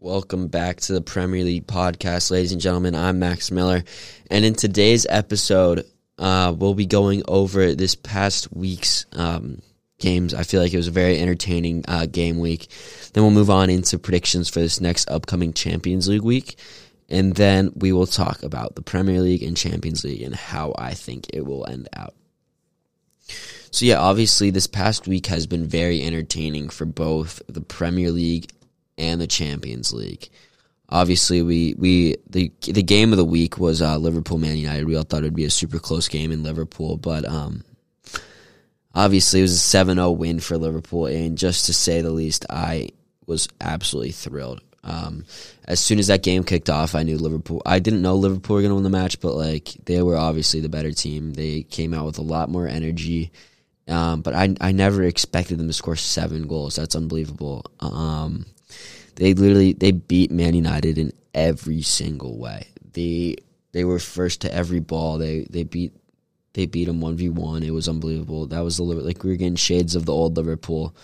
Welcome back to the Premier League podcast, ladies and gentlemen. I'm Max Miller, and in today's episode, uh, we'll be going over this past week's um, games. I feel like it was a very entertaining uh, game week. Then we'll move on into predictions for this next upcoming Champions League week, and then we will talk about the Premier League and Champions League and how I think it will end out. So yeah, obviously this past week has been very entertaining for both the Premier League and the Champions League. Obviously, we, we the the game of the week was uh, Liverpool Man United. We all thought it would be a super close game in Liverpool, but um, obviously it was a 7-0 win for Liverpool, and just to say the least, I was absolutely thrilled. Um, as soon as that game kicked off, I knew Liverpool. I didn't know Liverpool were going to win the match, but like they were obviously the better team. They came out with a lot more energy. Um, but I I never expected them to score seven goals. That's unbelievable. Um, they literally they beat Man United in every single way. They they were first to every ball. They they beat they beat them one v one. It was unbelievable. That was the like we were getting shades of the old Liverpool,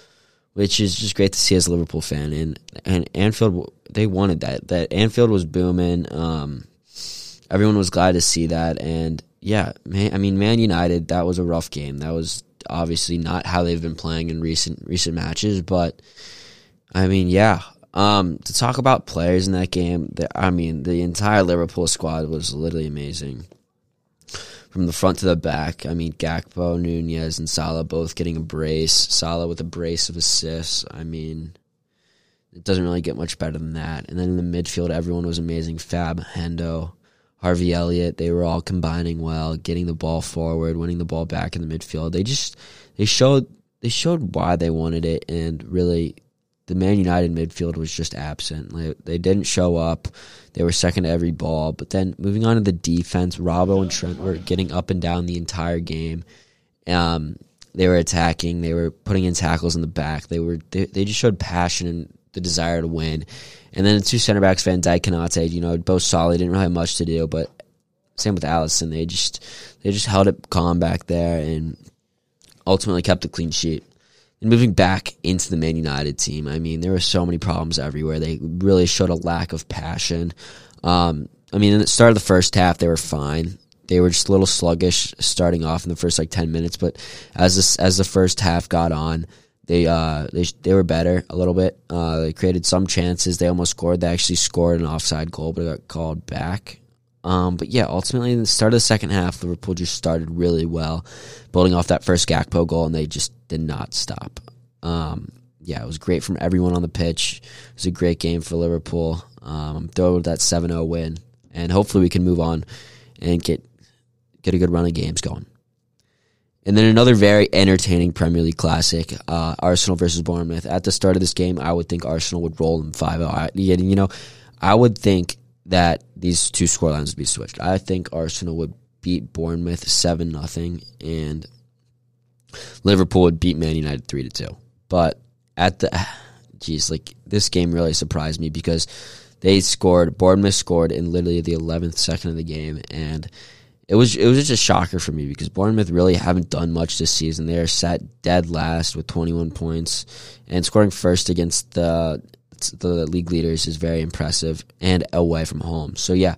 which is just great to see as a Liverpool fan. And and Anfield they wanted that. That Anfield was booming. Um, everyone was glad to see that. And yeah, man, I mean Man United that was a rough game. That was obviously not how they've been playing in recent recent matches, but I mean, yeah, um, to talk about players in that game, the, I mean, the entire Liverpool squad was literally amazing. From the front to the back, I mean, Gakpo, Nunez, and Salah both getting a brace. Salah with a brace of assists. I mean, it doesn't really get much better than that. And then in the midfield, everyone was amazing. Fab, Hendo, Harvey Elliott, they were all combining well, getting the ball forward, winning the ball back in the midfield. They just they showed they showed why they wanted it and really the Man United midfield was just absent. Like, they didn't show up. They were second to every ball. But then moving on to the defense, Robbo and Trent were getting up and down the entire game. Um, they were attacking. They were putting in tackles in the back. They were they, they just showed passion and the desire to win. And then the two center backs, Van Dijk, Konate, you know, both solid. Didn't really have much to do, but same with Alisson. They just they just held it calm back there and ultimately kept a clean sheet. And moving back into the Man United team, I mean, there were so many problems everywhere. They really showed a lack of passion. Um, I mean, in the start of the first half, they were fine. They were just a little sluggish starting off in the first like ten minutes, but as this, as the first half got on, they uh they they were better a little bit. Uh, they created some chances. They almost scored. They actually scored an offside goal, but it got called back. Um, but yeah, ultimately, in the start of the second half, Liverpool just started really well, building off that first Gakpo goal, and they just did not stop. Um, yeah, it was great from everyone on the pitch. It was a great game for Liverpool. Um, I'm thrilled with that 7 0 win, and hopefully we can move on and get get a good run of games going. And then another very entertaining Premier League classic, uh, Arsenal versus Bournemouth. At the start of this game, I would think Arsenal would roll them 5 0. You know, I would think that these two scorelines would be switched. I think Arsenal would beat Bournemouth seven nothing, and Liverpool would beat Man United three to two. But at the, geez, like this game really surprised me because they scored. Bournemouth scored in literally the eleventh second of the game, and it was it was just a shocker for me because Bournemouth really haven't done much this season. They are sat dead last with 21 points and scoring first against the the league leaders is very impressive and away from home. So yeah,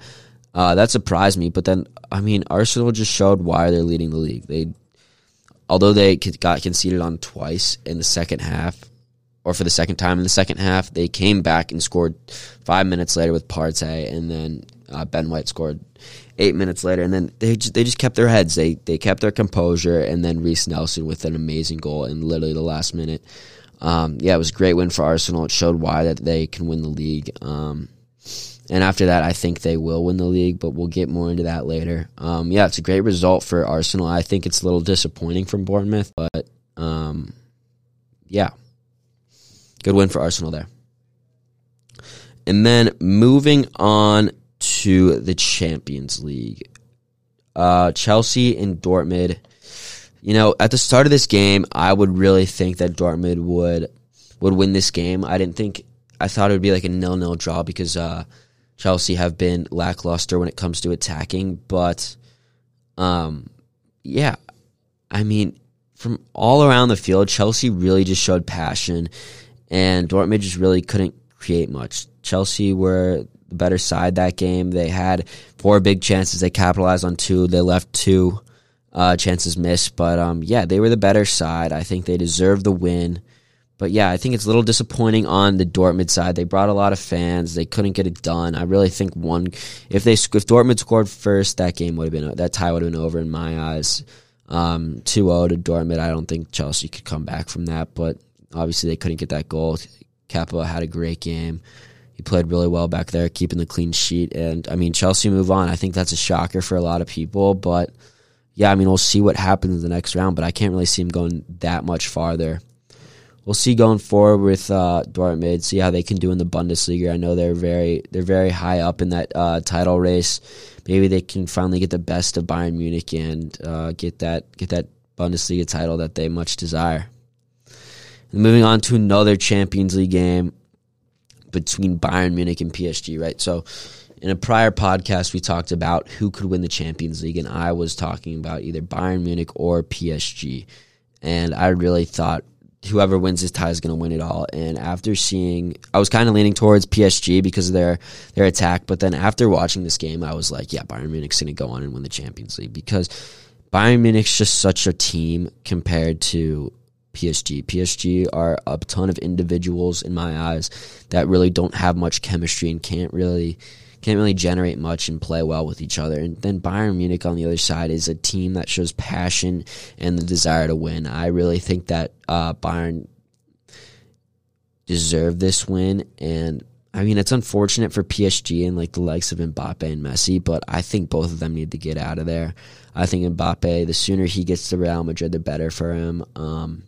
uh, that surprised me. But then I mean, Arsenal just showed why they're leading the league. They, although they got conceded on twice in the second half, or for the second time in the second half, they came back and scored five minutes later with Partey, and then uh, Ben White scored eight minutes later, and then they just, they just kept their heads. They they kept their composure, and then Reiss Nelson with an amazing goal in literally the last minute um, yeah, it was a great win for Arsenal. It showed why that they can win the league. Um, and after that, I think they will win the league, but we'll get more into that later. Um, yeah, it's a great result for Arsenal. I think it's a little disappointing from Bournemouth, but um, yeah, good win for Arsenal there. And then moving on to the Champions League, uh, Chelsea and Dortmund you know, at the start of this game, I would really think that Dortmund would would win this game. I didn't think I thought it would be like a nil nil draw because uh, Chelsea have been lackluster when it comes to attacking. But um, yeah, I mean, from all around the field, Chelsea really just showed passion, and Dortmund just really couldn't create much. Chelsea were the better side that game. They had four big chances. They capitalized on two. They left two uh, chances missed. But um, yeah, they were the better side. I think they deserved the win. But yeah, I think it's a little disappointing on the Dortmund side. They brought a lot of fans. They couldn't get it done. I really think one, if they if Dortmund scored first, that game would have been that tie would have been over in my eyes. Um, 2-0 to Dortmund. I don't think Chelsea could come back from that, but obviously they couldn't get that goal. Kepa had a great game. He played really well back there, keeping the clean sheet. And I mean, Chelsea move on. I think that's a shocker for a lot of people, but yeah, I mean, we'll see what happens in the next round, but I can't really see him going that much farther. We'll see going forward with uh, Dortmund. See how they can do in the Bundesliga. I know they're very they're very high up in that uh, title race. Maybe they can finally get the best of Bayern Munich and uh, get that get that Bundesliga title that they much desire. And moving on to another Champions League game between Bayern Munich and PSG, right? So in a prior podcast, we talked about who could win the Champions League, and I was talking about either Bayern Munich or PSG. And I really thought whoever wins this tie is going to win it all. And after seeing, I was kind of leaning towards PSG because of their their attack. But then after watching this game, I was like, yeah, Bayern Munich's going to go on and win the Champions League because Bayern Munich's just such a team compared to PSG. PSG are a ton of individuals in my eyes that really don't have much chemistry and can't really can't really generate much and play well with each other. And then Bayern Munich on the other side is a team that shows passion and the desire to win. I really think that uh, Bayern deserve this win and I mean, it's unfortunate for PSG and like the likes of Mbappe and Messi, but I think both of them need to get out of there. I think Mbappe, the sooner he gets to Real Madrid, the better for him. Um,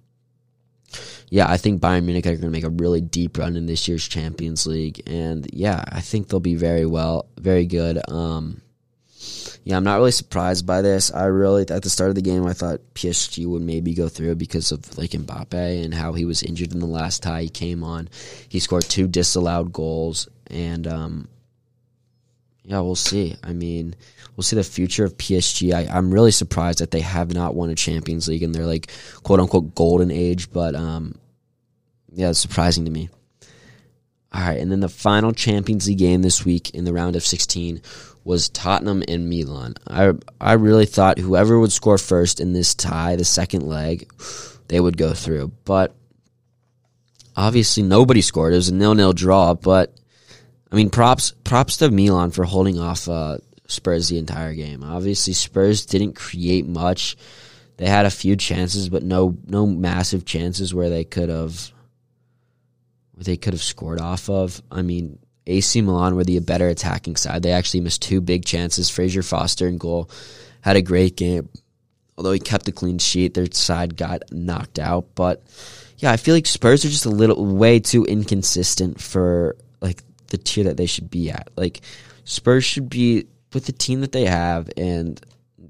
yeah, I think Bayern Munich are going to make a really deep run in this year's Champions League, and yeah, I think they'll be very well, very good. Um, yeah, I'm not really surprised by this. I really at the start of the game I thought PSG would maybe go through because of like Mbappe and how he was injured in the last tie he came on. He scored two disallowed goals, and um, yeah, we'll see. I mean, we'll see the future of PSG. I, am really surprised that they have not won a Champions League in their like quote unquote golden age, but um, yeah, it's surprising to me. All right, and then the final Champions League game this week in the round of 16 was Tottenham and Milan. I I really thought whoever would score first in this tie, the second leg, they would go through. But obviously nobody scored. It was a nil-nil draw, but I mean props props to Milan for holding off uh, Spurs the entire game. Obviously, Spurs didn't create much. They had a few chances, but no no massive chances where they could have they could have scored off of. I mean, AC Milan were the better attacking side. They actually missed two big chances. Fraser Forster in goal had a great game. Although he kept a clean sheet, their side got knocked out. But yeah, I feel like Spurs are just a little way too inconsistent for like the tier that they should be at. Like Spurs should be with the team that they have, and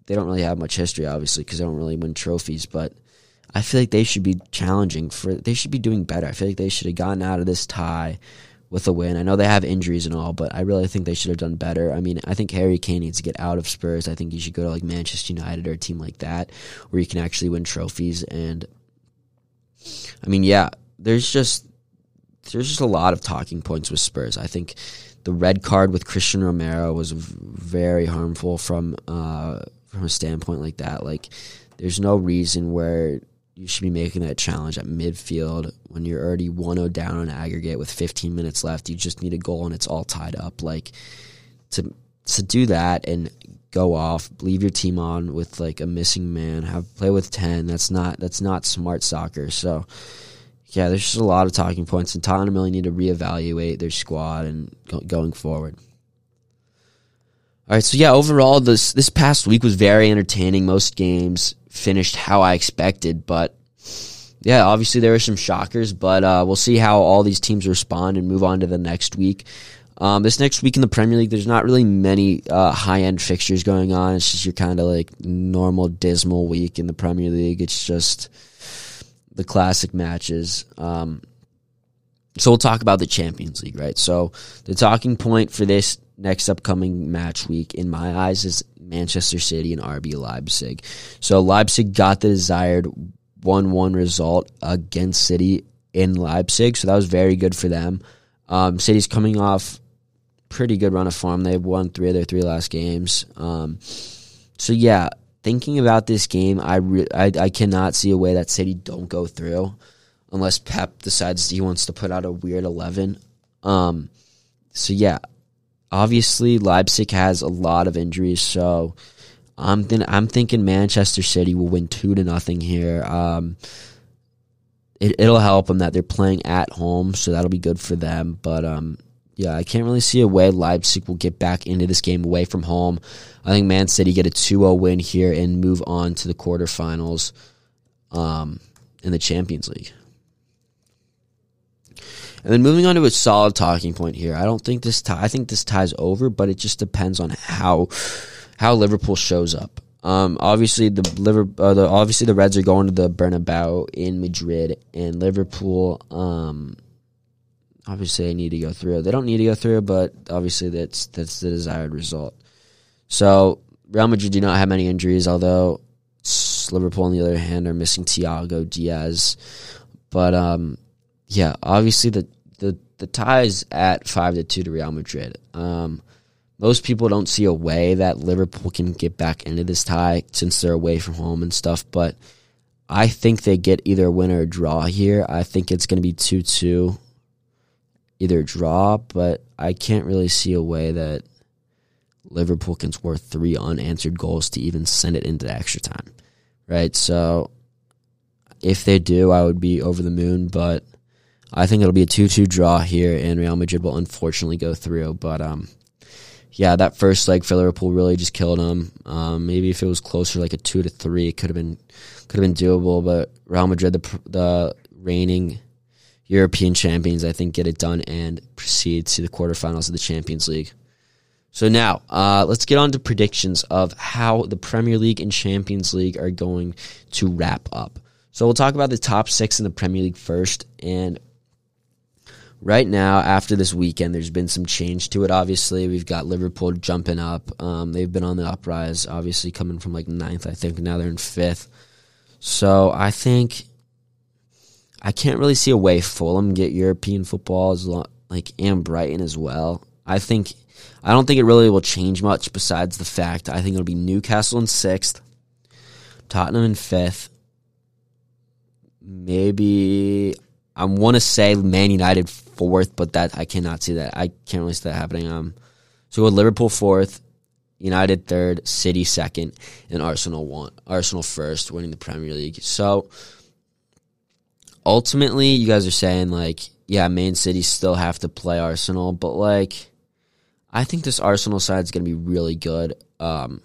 they don't really have much history, obviously, because they don't really win trophies. But I feel like they should be challenging for. They should be doing better. I feel like they should have gotten out of this tie with a win. I know they have injuries and all, but I really think they should have done better. I mean, I think Harry Kane needs to get out of Spurs. I think he should go to like Manchester United or a team like that where you can actually win trophies. And I mean, yeah, there's just there's just a lot of talking points with Spurs. I think the red card with Cristian Romero was very harmful from uh, from a standpoint like that. Like, there's no reason where you should be making that challenge at midfield when you're already 1-0 down on aggregate with 15 minutes left. You just need a goal and it's all tied up. Like to to do that and go off, leave your team on with like a missing man, have play with 10. That's not that's not smart soccer. So yeah, there's just a lot of talking points, and Tottenham really need to reevaluate their squad and go, going forward. All right, so yeah, overall, this this past week was very entertaining. Most games finished how I expected, but yeah, obviously there were some shockers, but uh, we'll see how all these teams respond and move on to the next week. Um, this next week in the Premier League, there's not really many uh, high end fixtures going on. It's just your kind of like normal dismal week in the Premier League. It's just the classic matches. Um, so we'll talk about the Champions League, right? So the talking point for this next upcoming match week, in my eyes, is Manchester City and RB Leipzig. So Leipzig got the desired 1 1 result against City in Leipzig. So that was very good for them. Um, City's coming off pretty good run of form. They've won three of their three last games. Um, so yeah, thinking about this game, I, re- I I cannot see a way that City don't go through, unless Pep decides he wants to put out a weird eleven. Um, so yeah, obviously Leipzig has a lot of injuries, so I'm th- I'm thinking Manchester City will win two to nothing here. Um, it, it'll help them that they're playing at home, so that'll be good for them. But um, yeah, I can't really see a way Leipzig will get back into this game away from home. I think Man City get a 2-0 win here and move on to the quarterfinals um, in the Champions League. And then moving on to a solid talking point here. I don't think this tie. I think this tie's over, but it just depends on how how Liverpool shows up. Um, obviously the Liverpool, uh, the, obviously the Reds are going to the Bernabeu in Madrid, and Liverpool. Um, obviously, they need to go through. They don't need to go through, but obviously that's that's the desired result. So Real Madrid do not have many injuries, although Liverpool, on the other hand, are missing Thiago Diaz. But um, yeah, obviously the the the tie is at five to two to Real Madrid. Um, most people don't see a way that Liverpool can get back into this tie since they're away from home and stuff. But I think they get either a win or a draw here. I think it's going to be two two, either draw. But I can't really see a way that Liverpool can score three unanswered goals to even send it into extra time. Right. So if they do, I would be over the moon. But I think it'll be a 2 2 draw here, and Real Madrid will unfortunately go through. But um, yeah, that first leg for Liverpool really just killed them. Um, maybe if it was closer, like a 2 to 3, it could have been could have been doable. But Real Madrid, the, the reigning European champions, I think, get it done and proceed to the quarterfinals of the Champions League. So now, uh, let's get on to predictions of how the Premier League and Champions League are going to wrap up. So we'll talk about the top six in the Premier League first, and right now, after this weekend, there's been some change to it. Obviously, we've got Liverpool jumping up. Um, they've been on the uprise, obviously coming from like ninth, I think. Now they're in fifth. So I think I can't really see a way Fulham get European football as long, like and Brighton as well. I think I don't think it really will change much besides the fact I think it'll be Newcastle in sixth, Tottenham in fifth, maybe I want to say Man United fourth, but that I cannot see that. I can't really see that happening. Um, so with Liverpool fourth, United third, City second, and Arsenal one. Arsenal first, winning the Premier League. So ultimately, you guys are saying like, yeah, Man City still have to play Arsenal, but like, I think this Arsenal side is going to be really good um,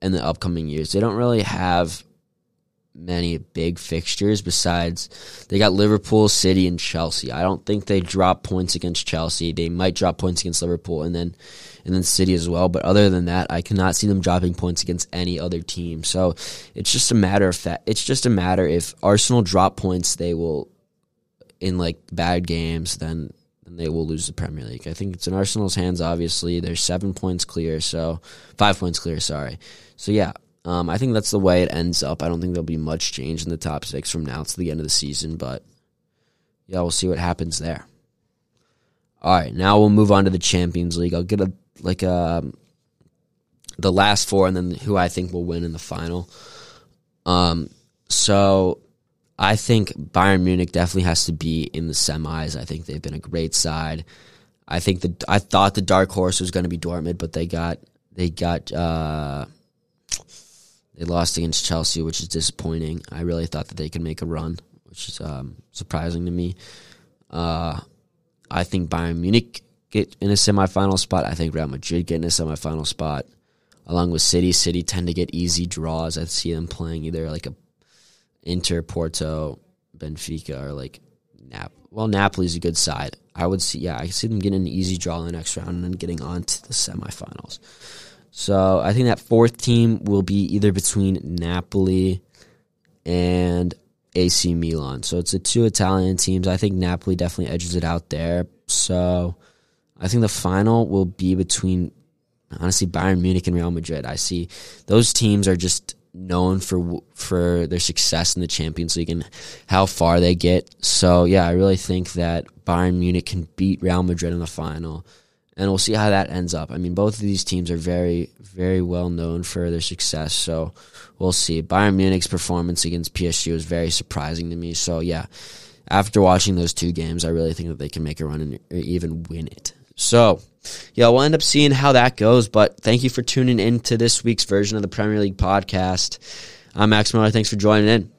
in the upcoming years. They don't really have many big fixtures besides they got Liverpool, City, and Chelsea. I don't think they drop points against Chelsea. They might drop points against Liverpool and then and then City as well. But other than that, I cannot see them dropping points against any other team. So it's just a matter of fact. It's just a matter if Arsenal drop points, they will in like bad games. Then then they will lose the Premier League. I think it's in Arsenal's hands. Obviously, they're seven points clear. So five points clear. Sorry. So yeah, um, I think that's the way it ends up. I don't think there'll be much change in the top six from now to the end of the season, but yeah, we'll see what happens there. All right, now we'll move on to the Champions League. I'll get a like a um, the last four, and then who I think will win in the final. Um, so I think Bayern Munich definitely has to be in the semis. I think they've been a great side. I think that I thought the dark horse was going to be Dortmund, but they got they got uh, they lost against Chelsea, which is disappointing. I really thought that they could make a run, which is um, surprising to me. Uh, I think Bayern Munich get in a semifinal spot. I think Real Madrid get in a semifinal spot, along with City. City tend to get easy draws. I see them playing either like a Inter, Porto, Benfica, or like Nap. Well, Napoli's a good side. I would see. Yeah, I see them getting an easy draw in the next round and then getting on to the semifinals. So I think that fourth team will be either between Napoli and AC Milan. So it's the two Italian teams. I think Napoli definitely edges it out there. So I think the final will be between honestly Bayern Munich and Real Madrid. I see those teams are just known for for their success in the Champions League and how far they get. So yeah, I really think that Bayern Munich can beat Real Madrid in the final, and we'll see how that ends up. I mean, both of these teams are very very well known for their success. So we'll see. Bayern Munich's performance against PSG was very surprising to me. So yeah, after watching those two games, I really think that they can make a run and even win it. So, yeah, we'll end up seeing how that goes. But thank you for tuning in to this week's version of the Premier League podcast. I'm Max Miller. Thanks for joining in.